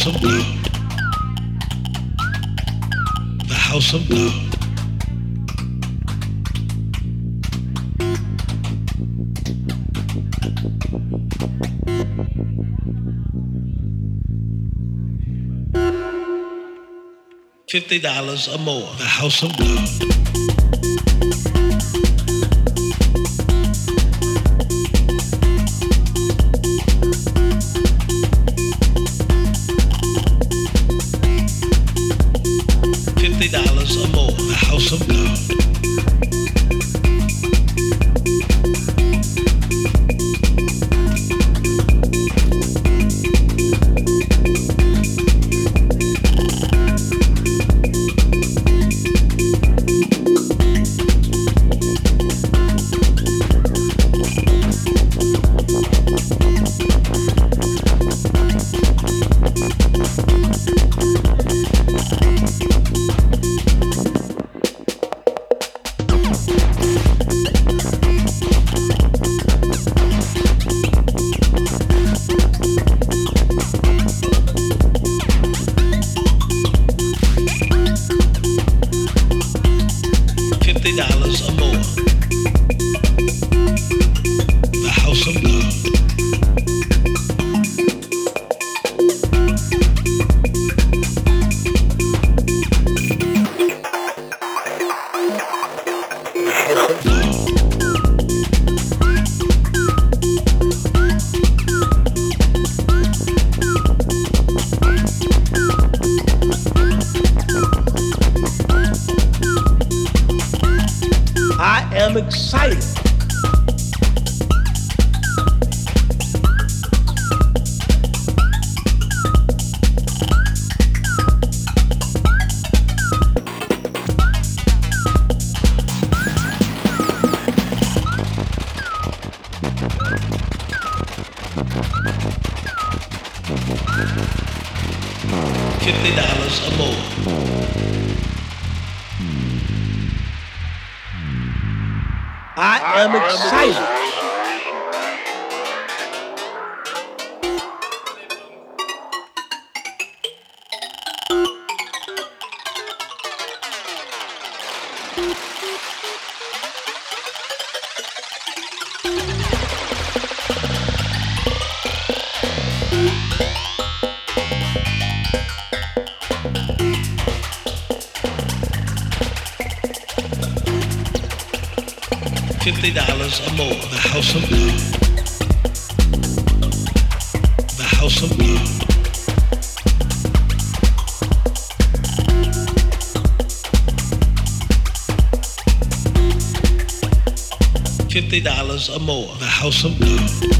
house of God. The house of God. $50 or more. The house of love. dollars or more. The house of God.